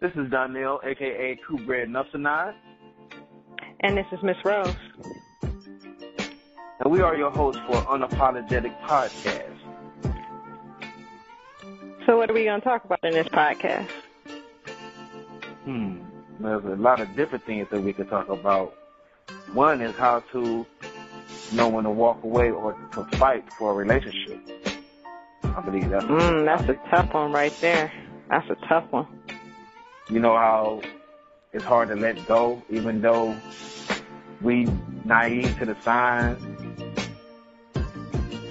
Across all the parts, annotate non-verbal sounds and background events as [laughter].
This is Donnell, aka Two Bread Nupsanai. And this is Miss Rose. And we are your hosts for Unapologetic Podcast. So what are we going to talk about in this podcast? Hmm. There's a lot of different things that we could talk about. One is how to know when to walk away or to fight for a relationship. I believe that's mm, that's a tough one right there. That's a tough one. You know how it's hard to let go, even though we naive to the signs.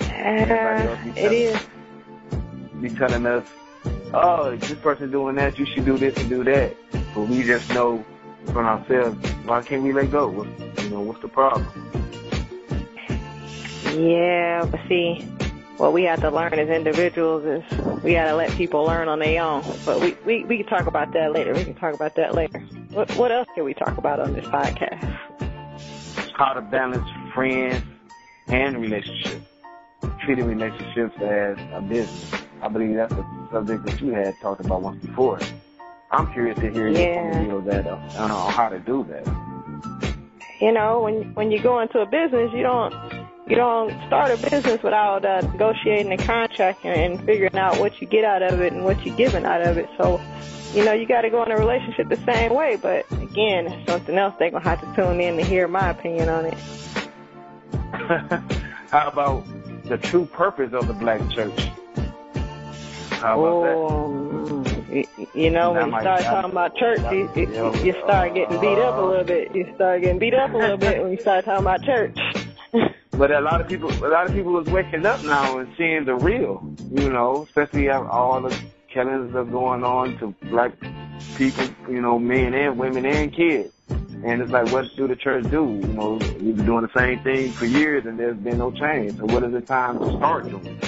Uh, it is. Be telling us, oh, this person doing that, you should do this and do that. But we just know from ourselves, why can't we let go? What, you know, what's the problem? Yeah, but see, what we have to learn as individuals is we got to let people learn on their own. But we, we, we can talk about that later. We can talk about that later. What, what else can we talk about on this podcast? How to balance friends and relationships. Treating relationships as a business. I believe that's a subject that you had talked about once before. I'm curious to hear yeah. your point of view of that, uh, on how to do that. You know, when when you go into a business, you don't you don't start a business without uh, negotiating a contract and, and figuring out what you get out of it and what you're giving out of it. So, you know, you got to go in a relationship the same way. But again, something else they're gonna have to tune in to hear my opinion on it. [laughs] How about the true purpose of the black church? How about oh, that? You know, when you start talking about church, you, you, you start getting beat up a little bit. You start getting beat up a little bit when you start talking about church. But a lot of people, a lot of people is waking up now and seeing the real, you know, especially all the killings are going on to black people, you know, men and women and kids. And it's like, what do the church do? You know, we've been doing the same thing for years and there's been no change. So what is it time to start doing?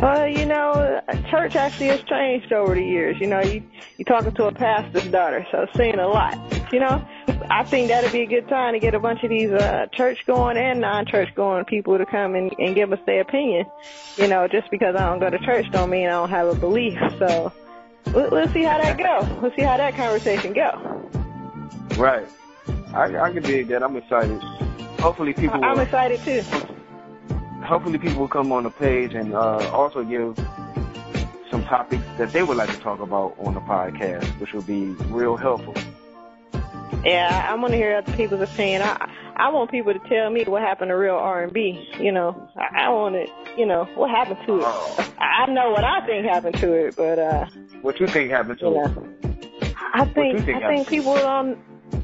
Well, you know, church actually has changed over the years. You know, you you talking to a pastor's daughter, so seeing a lot. You know, I think that'd be a good time to get a bunch of these uh, church going and non-church going people to come and, and give us their opinion. You know, just because I don't go to church don't mean I don't have a belief. So let, let's see how that go. Let's see how that conversation go. Right. I I can dig that. I'm excited. Hopefully people. I'm will, excited too. Hopefully people will come on the page and uh, also give some topics that they would like to talk about on the podcast, which will be real helpful. Yeah, I want to hear other people's opinion. I I want people to tell me what happened to real R and B. You know, I, I want it. You know, what happened to it? Oh. I know what I think happened to it, but uh, What you think happened to you it? I think, think I think people don't.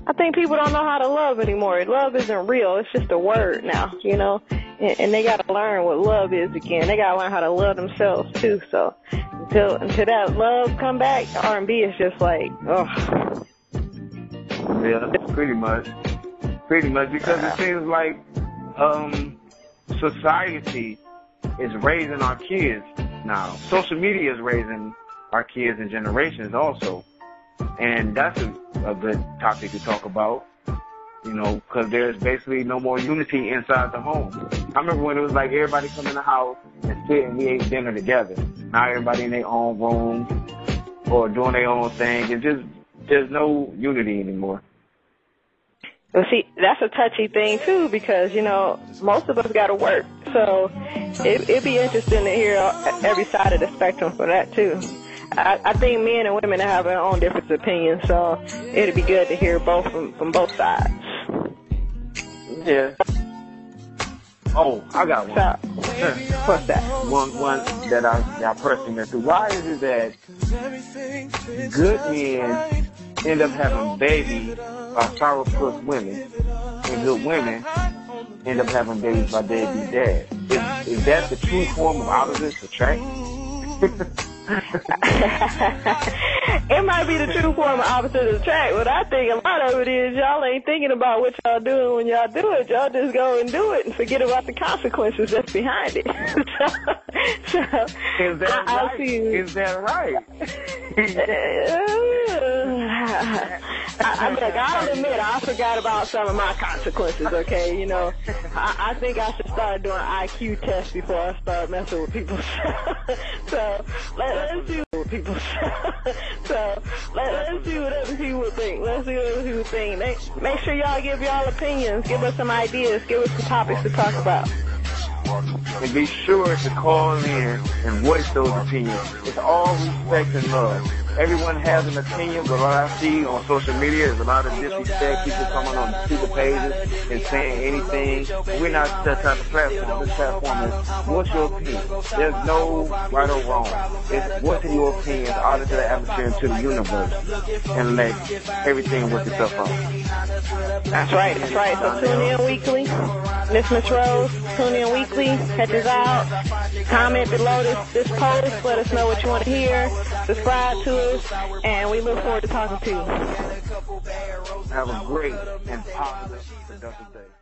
I think people don't know how to love anymore. Love isn't real. It's just a word now, you know. And, and they got to learn what love is again. They got to learn how to love themselves too. So until until that love come back, R and B is just like, oh, Yeah, pretty much. Pretty much because it seems like um society is raising our kids now. Social media is raising our kids and generations also. And that's a, a good topic to talk about. You know, because there's basically no more unity inside the home. I remember when it was like everybody come in the house and sit and we ate dinner together. Now everybody in their own room or doing their own thing. It just there's no unity anymore. Well, see, that's a touchy thing too because you know most of us got to work, so it, it'd be interesting to hear every side of the spectrum for that too. I, I think men and women have their own different opinions, so it'd be good to hear both from, from both sides. Yeah. Oh, I got one. What's that? One, one that I, that I personally went through. Why is it that good men end up having babies by sourpuss women, and good women end up having babies by deadbeat dads? Is, is that the true form of opposites attract? [laughs] it might be the true form of opposite attract, but I think a lot of it is y'all ain't thinking about what y'all doing when y'all do it. Y'all just go and do it and forget about the consequences that's behind it. [laughs] so, so Is that I, right? Is that right? [laughs] I, look, I'll admit I forgot about some of my consequences. Okay, you know, I, I think I should start doing IQ tests before I start messing with people. [laughs] so let, let's do. people. [laughs] so let, let's see what other people think. Let's see what other people think. They, make sure y'all give y'all opinions. Give us some ideas. Give us some topics to talk about. And be sure to call in and voice those opinions. It's all respect and love everyone has an opinion, but what I see on social media is a lot of disrespect, people coming on people pages and saying anything. We're not that type of platform. This platform is, what's your opinion? There's no right or wrong. It's what's in your opinion out into the atmosphere, into the universe, and let everything work itself out. That's right, that's right. So tune in weekly. Miss Miss Rose, tune in weekly. Catch us out. Comment below this, this post. Let us know what you want to hear. Subscribe to us and we look forward to talking to you. Have a great and positive, productive day.